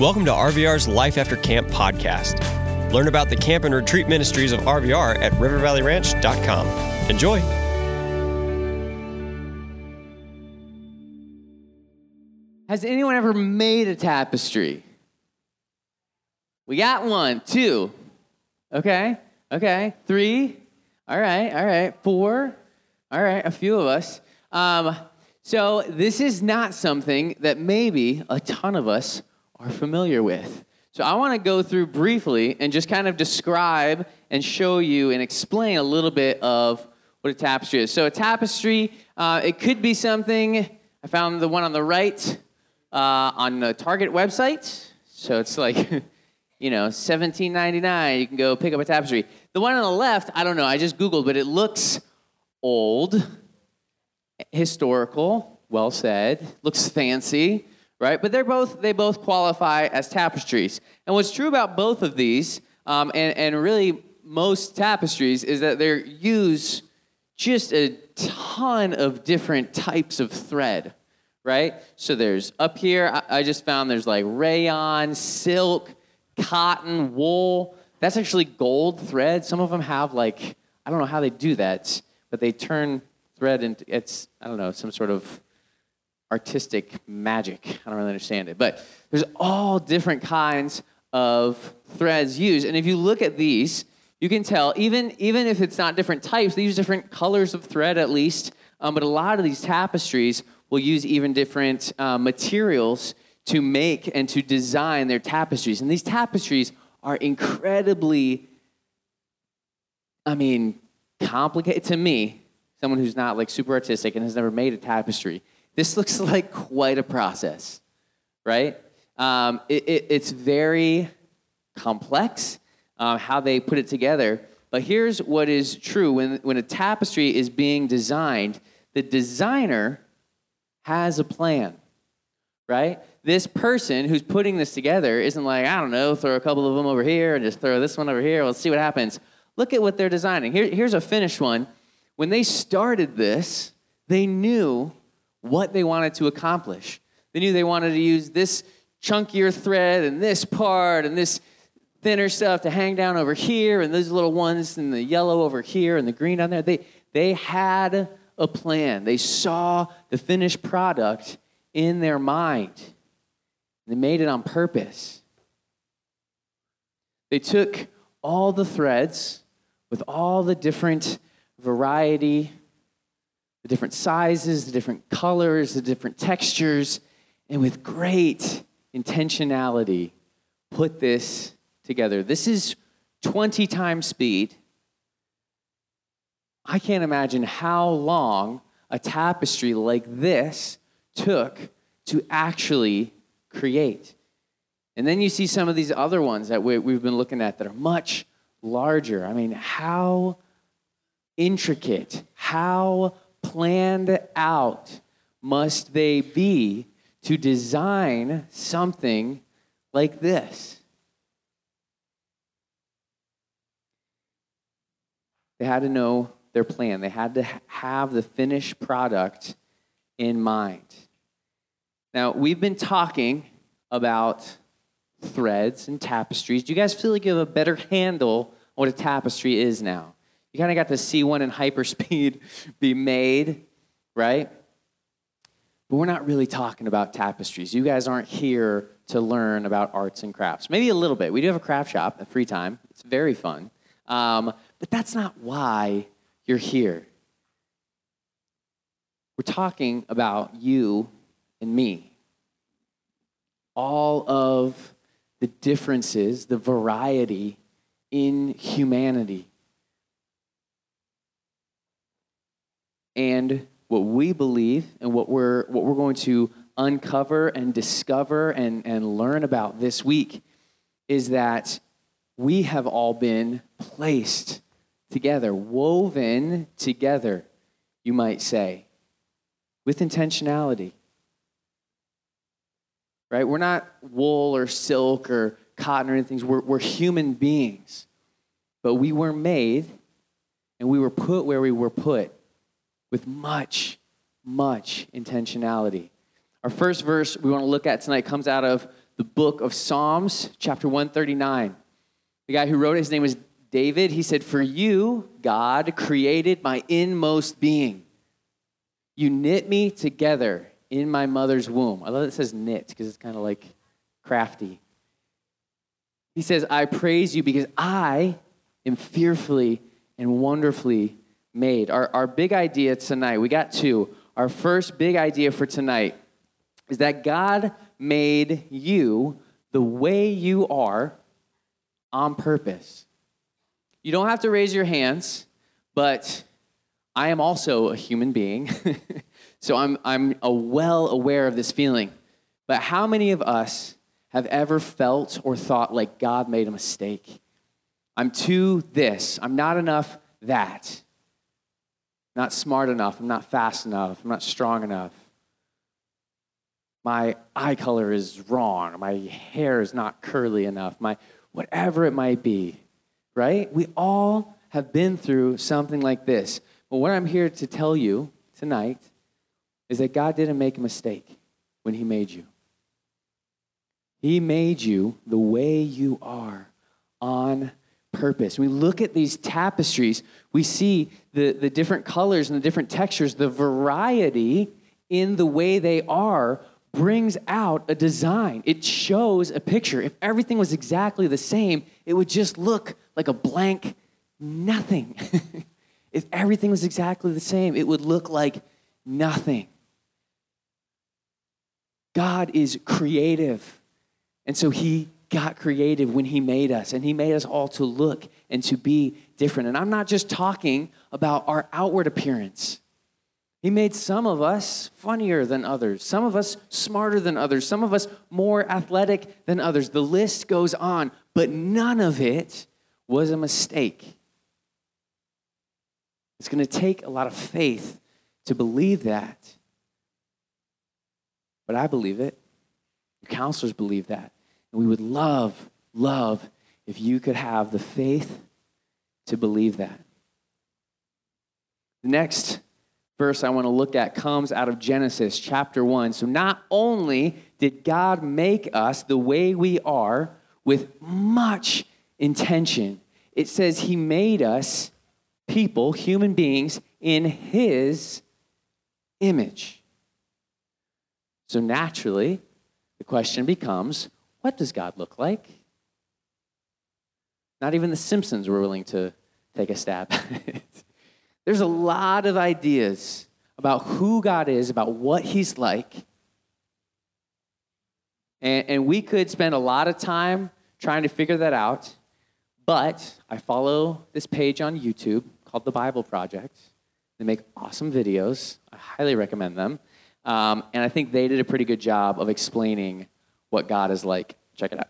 Welcome to RVR's Life After Camp podcast. Learn about the camp and retreat ministries of RVR at rivervalleyranch.com. Enjoy. Has anyone ever made a tapestry? We got one, two. Okay, okay, three. All right, all right, four. All right, a few of us. Um, so, this is not something that maybe a ton of us are familiar with. So, I want to go through briefly and just kind of describe and show you and explain a little bit of what a tapestry is. So, a tapestry, uh, it could be something, I found the one on the right uh, on the Target website. So, it's like, you know, $17.99. You can go pick up a tapestry. The one on the left, I don't know, I just Googled, but it looks old, historical, well said, looks fancy, right? But they're both they both qualify as tapestries. And what's true about both of these, um, and, and really most tapestries, is that they use just a ton of different types of thread, right? So there's up here, I, I just found there's like rayon, silk, cotton, wool. That's actually gold thread. Some of them have like, I don't know how they do that, but they turn thread into, it's, I don't know, some sort of artistic magic. I don't really understand it. But there's all different kinds of threads used. And if you look at these, you can tell, even, even if it's not different types, they use different colors of thread at least. Um, but a lot of these tapestries will use even different uh, materials to make and to design their tapestries. And these tapestries are incredibly, I mean, complicated to me, someone who's not like super artistic and has never made a tapestry. This looks like quite a process, right? Um, it, it, it's very complex uh, how they put it together. But here's what is true when, when a tapestry is being designed, the designer has a plan, right? This person who's putting this together isn't like, I don't know, throw a couple of them over here and just throw this one over here. Let's see what happens. Look at what they're designing. Here, here's a finished one. When they started this, they knew what they wanted to accomplish. They knew they wanted to use this chunkier thread and this part and this thinner stuff to hang down over here and those little ones and the yellow over here and the green on there. They, they had a plan. They saw the finished product in their mind. They made it on purpose. They took all the threads with all the different variety, the different sizes, the different colors, the different textures, and with great intentionality put this together. This is 20 times speed. I can't imagine how long a tapestry like this took to actually create. And then you see some of these other ones that we, have been looking at that are much larger. I mean, how intricate, how planned out must they be to design something like this? They had to know their plan, they had to have the finished product in mind. Now, we've been talking about threads and tapestries. Do you guys feel like you have a better handle on what a tapestry is now? You kind of got to see one in hyperspeed be made, right? But we're not really talking about tapestries. You guys aren't here to learn about arts and crafts. Maybe a little bit. We do have a craft shop at free time, it's very fun. Um, but that's not why you're here. We're talking about you and me. All of the differences, the variety in humanity. And what we believe and what we're, what we're going to uncover and discover and, and learn about this week is that we have all been placed together, woven together, you might say, with intentionality. Right? We're not wool or silk or cotton or anything. We're, we're human beings. But we were made and we were put where we were put with much, much intentionality. Our first verse we want to look at tonight comes out of the book of Psalms, chapter 139. The guy who wrote it, his name was David. He said, For you, God, created my inmost being. You knit me together in my mother's womb. I love that it says knit because it's kind of like crafty. He says, I praise you because I am fearfully and wonderfully made. Our, our big idea tonight, we got two. Our first big idea for tonight is that God made you the way you are on purpose. You don't have to raise your hands, but I am also a human being. so I'm, I'm well aware of this feeling. But how many of us have ever felt or thought like God made a mistake? I'm too this, I'm not enough that. Not smart enough, I'm not fast enough, I'm not strong enough. My eye color is wrong, my hair is not curly enough, my whatever it might be, right? We all have been through something like this. But what I'm here to tell you tonight is that God didn't make a mistake when He made you. He made you the way you are on purpose. we look at these tapestries, we see the, the different colors and the different textures, the variety in the way they are brings out a design. It shows a picture. If everything was exactly the same, it would just look like a blank nothing. if everything was exactly the same, it would look like nothing. God is creative. And so he got creative when he made us, and he made us all to look and to be different. And I'm not just talking about our outward appearance. He made some of us funnier than others, some of us smarter than others, some of us more athletic than others. The list goes on, but none of it was a mistake. It's going to take a lot of faith to believe that. But I believe it. Your counselors believe that. And we would love, love if you could have the faith to believe that. The next verse I want to look at comes out of Genesis chapter 1. So, not only did God make us the way we are with much intention, it says He made us people, human beings, in His image. So, naturally, the question becomes what does God look like? Not even the Simpsons were willing to take a stab at it. There's a lot of ideas about who God is, about what He's like. And, and we could spend a lot of time trying to figure that out. But I follow this page on YouTube called The Bible Project. They make awesome videos. I highly recommend them. Um, and I think they did a pretty good job of explaining what God is like. Check it out.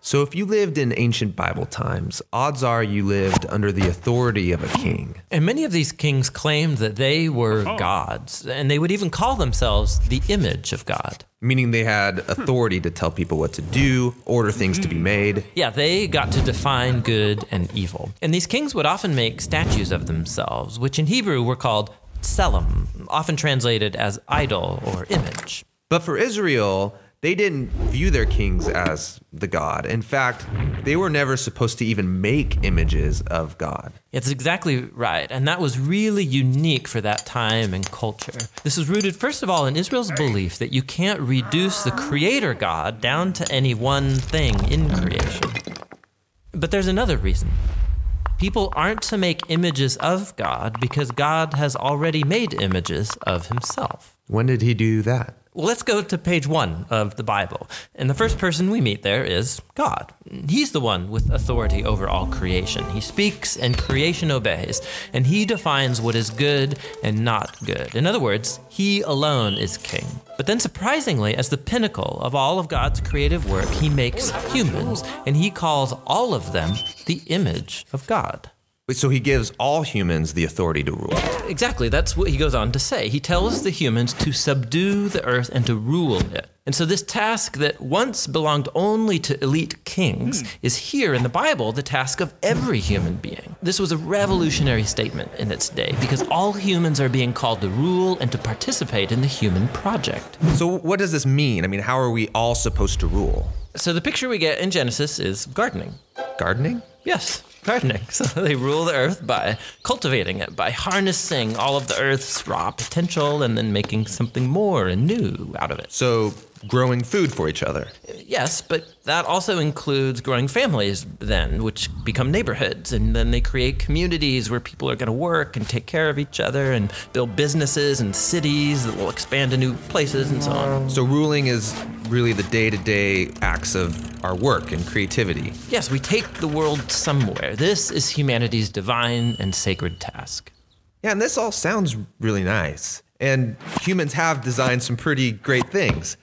So, if you lived in ancient Bible times, odds are you lived under the authority of a king. And many of these kings claimed that they were oh. gods, and they would even call themselves the image of God. Meaning they had authority to tell people what to do, order things to be hmm. made. Yeah, they got to define good and evil. And these kings would often make statues of themselves, which in Hebrew were called tselem, often translated as idol or image. But for Israel, they didn't view their kings as the God. In fact, they were never supposed to even make images of God. It's exactly right. And that was really unique for that time and culture. This is rooted, first of all, in Israel's belief that you can't reduce the creator God down to any one thing in creation. But there's another reason. People aren't to make images of God because God has already made images of himself. When did he do that? Well, let's go to page one of the Bible. And the first person we meet there is God. He's the one with authority over all creation. He speaks and creation obeys, and he defines what is good and not good. In other words, he alone is king. But then, surprisingly, as the pinnacle of all of God's creative work, he makes humans, and he calls all of them the image of God. But So he gives all humans the authority to rule. Exactly. That's what he goes on to say. He tells the humans to subdue the earth and to rule it. And so, this task that once belonged only to elite kings hmm. is here in the Bible the task of every human being. This was a revolutionary statement in its day because all humans are being called to rule and to participate in the human project. So what does this mean? I mean, how are we all supposed to rule? So, the picture we get in Genesis is gardening. Gardening? Yes, gardening. So they rule the earth by cultivating it, by harnessing all of the earth's raw potential and then making something more and new out of it. So growing food for each other. Yes, but that also includes growing families then, which become neighborhoods, and then they create communities where people are going to work and take care of each other and build businesses and cities that will expand to new places and so on. So ruling is really the day-to-day acts of our work and creativity. Yes, we take the world somewhere. This is humanity's divine and sacred task. Yeah, and this all sounds really nice. And humans have designed some pretty great things.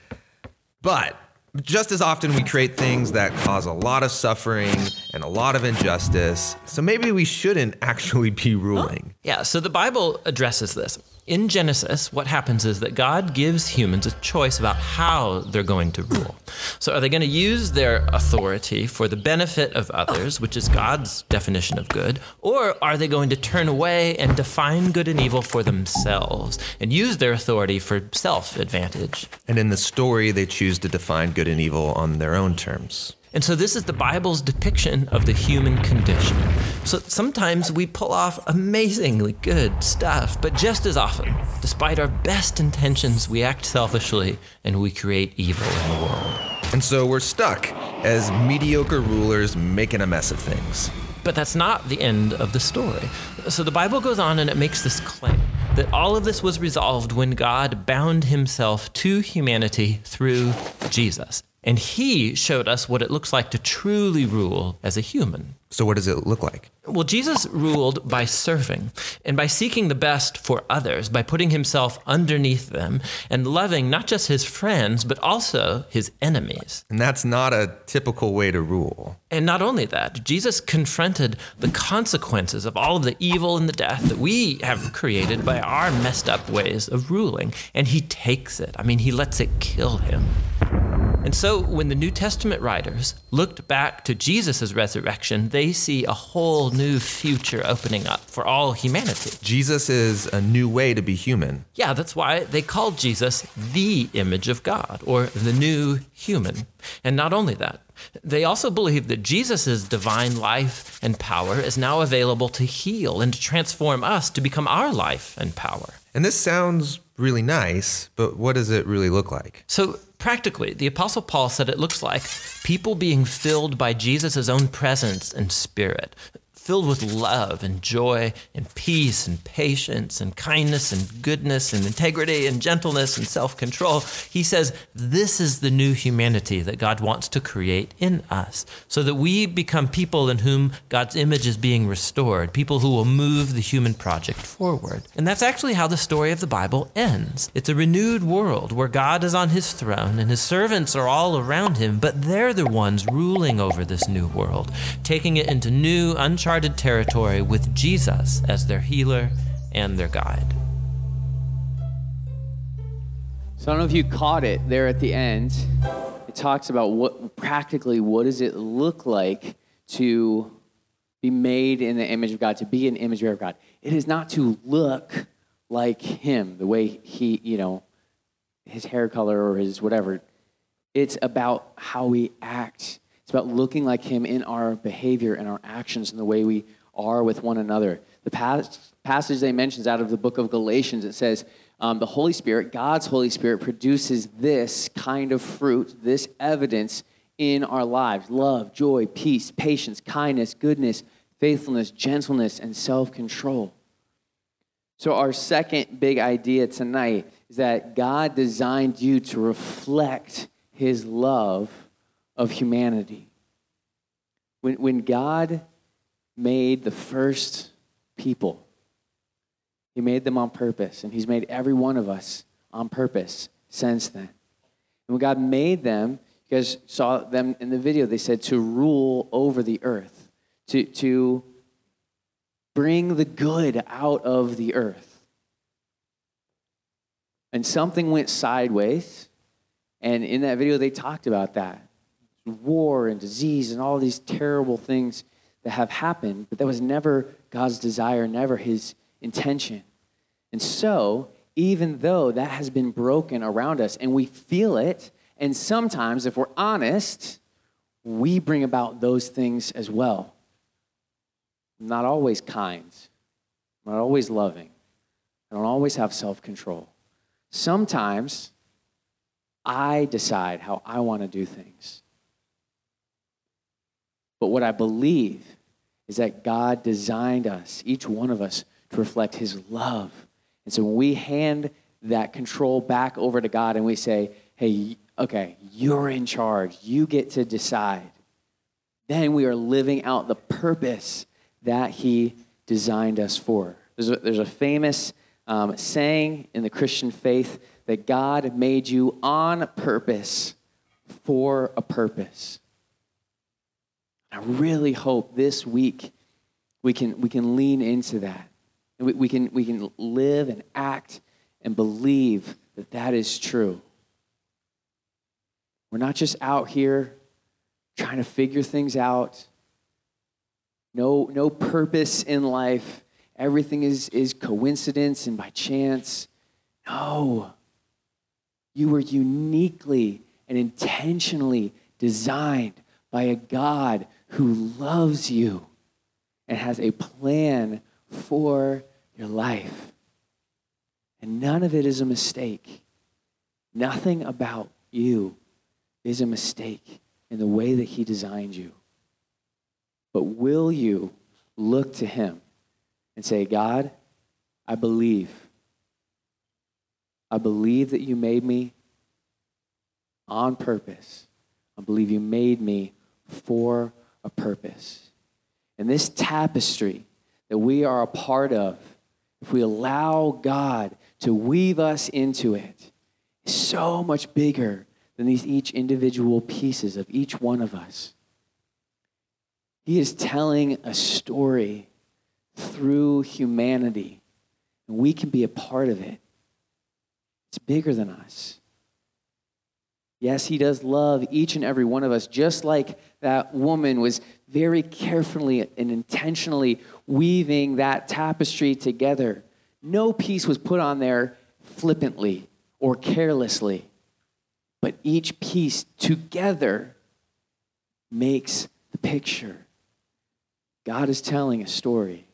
But just as often, we create things that cause a lot of suffering and a lot of injustice. So maybe we shouldn't actually be ruling. Yeah, so the Bible addresses this. In Genesis, what happens is that God gives humans a choice about how they're going to rule. So, are they going to use their authority for the benefit of others, which is God's definition of good, or are they going to turn away and define good and evil for themselves and use their authority for self advantage? And in the story, they choose to define good and evil on their own terms. And so this is the Bible's depiction of the human condition. So sometimes we pull off amazingly good stuff, but just as often, despite our best intentions, we act selfishly and we create evil in the world. And so we're stuck as mediocre rulers making a mess of things. But that's not the end of the story. So the Bible goes on and it makes this claim that all of this was resolved when God bound himself to humanity through Jesus. And he showed us what it looks like to truly rule as a human. So, what does it look like? Well, Jesus ruled by serving and by seeking the best for others, by putting himself underneath them and loving not just his friends, but also his enemies. And that's not a typical way to rule. And not only that, Jesus confronted the consequences of all of the evil and the death that we have created by our messed up ways of ruling. And he takes it. I mean, he lets it kill him. And so when the New Testament writers looked back to Jesus' resurrection, they see a whole new future opening up for all humanity. Jesus is a new way to be human. Yeah, that's why they called Jesus the image of God or the new human. And not only that, they also believe that Jesus' divine life and power is now available to heal and to transform us to become our life and power. And this sounds really nice, but what does it really look like? So, practically, the Apostle Paul said it looks like people being filled by Jesus' own presence and spirit, filled with love and joy and peace and patience and kindness and goodness and integrity and gentleness and self control. He says this is the new humanity that God wants to create in us so that we become people in whom God's image is being restored, people who will move the human project forward. And that's actually how the story of the Bible ends. It's a renewed world where God is on his throne and his servants are all around him, but they're the ones ruling over this new world, taking it into new, uncharted territory with Jesus as their healer and their guide. So I don't know if you caught it there at the end. It talks about what practically what does it look like to be made in the image of God, to be an image of God. It is not to look like him, the way he, you know, his hair color or his whatever. It's about how we act. It's about looking like him in our behavior and our actions and the way we are with one another. The pas- passage they mention is out of the book of Galatians. It says, um, the Holy Spirit, God's Holy Spirit, produces this kind of fruit, this evidence in our lives love, joy, peace, patience, kindness, goodness, faithfulness, gentleness, and self control. So, our second big idea tonight is that God designed you to reflect his love of humanity. When, when God made the first people, he made them on purpose, and he's made every one of us on purpose since then. And when God made them, you guys saw them in the video, they said to rule over the earth, to, to bring the good out of the earth. And something went sideways. And in that video, they talked about that war and disease and all these terrible things that have happened, but that was never God's desire, never his intention. And so, even though that has been broken around us and we feel it, and sometimes, if we're honest, we bring about those things as well. not always kind, not always loving, I don't always have self control. Sometimes I decide how I want to do things. But what I believe is that God designed us, each one of us, to reflect His love. And so when we hand that control back over to God and we say, hey, okay, you're in charge, you get to decide, then we are living out the purpose that He designed us for. There's a, there's a famous um, saying in the Christian faith that God made you on purpose for a purpose. I really hope this week we can, we can lean into that. We, we, can, we can live and act and believe that that is true. We're not just out here trying to figure things out. No, no purpose in life. Everything is, is coincidence and by chance. No. You were uniquely and intentionally designed by a God who loves you and has a plan for your life. And none of it is a mistake. Nothing about you is a mistake in the way that He designed you. But will you look to Him and say, God, I believe. I believe that you made me on purpose. I believe you made me for a purpose. And this tapestry that we are a part of, if we allow God to weave us into it, is so much bigger than these each individual pieces of each one of us. He is telling a story through humanity, and we can be a part of it. It's bigger than us. Yes, he does love each and every one of us, just like that woman was very carefully and intentionally weaving that tapestry together. No piece was put on there flippantly or carelessly, but each piece together makes the picture. God is telling a story.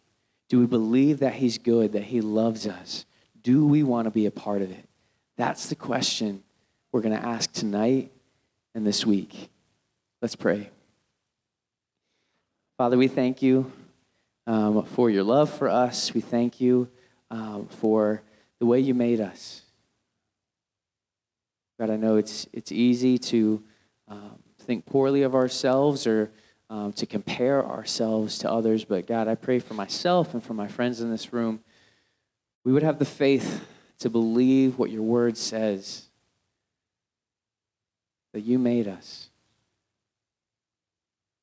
Do we believe that He's good, that He loves us? Do we want to be a part of it? That's the question we're going to ask tonight and this week. Let's pray. Father, we thank you um, for your love for us. We thank you um, for the way you made us. God, I know it's, it's easy to um, think poorly of ourselves or um, to compare ourselves to others, but God, I pray for myself and for my friends in this room, we would have the faith to believe what your word says that you made us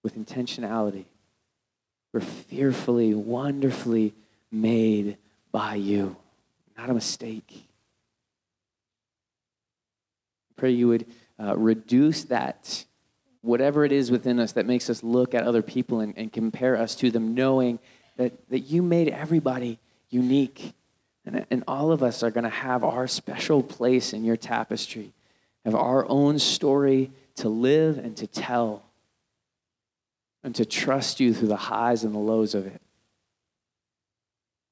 with intentionality. We're fearfully, wonderfully made by you, not a mistake. I pray you would uh, reduce that, whatever it is within us that makes us look at other people and, and compare us to them, knowing that, that you made everybody unique. And, and all of us are going to have our special place in your tapestry have our own story to live and to tell, and to trust you through the highs and the lows of it.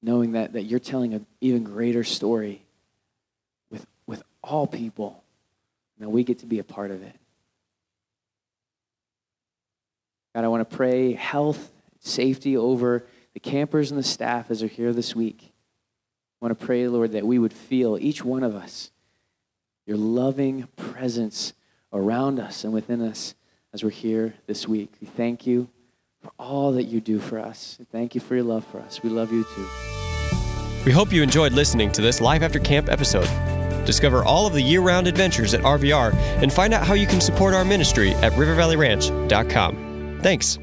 Knowing that, that you're telling an even greater story with, with all people, and that we get to be a part of it. God, I want to pray health, safety over the campers and the staff as they're here this week. I want to pray, Lord, that we would feel, each one of us, your loving presence around us and within us as we're here this week. We thank you for all that you do for us. Thank you for your love for us. We love you too. We hope you enjoyed listening to this Life After Camp episode. Discover all of the year round adventures at RVR and find out how you can support our ministry at rivervalleyranch.com. Thanks.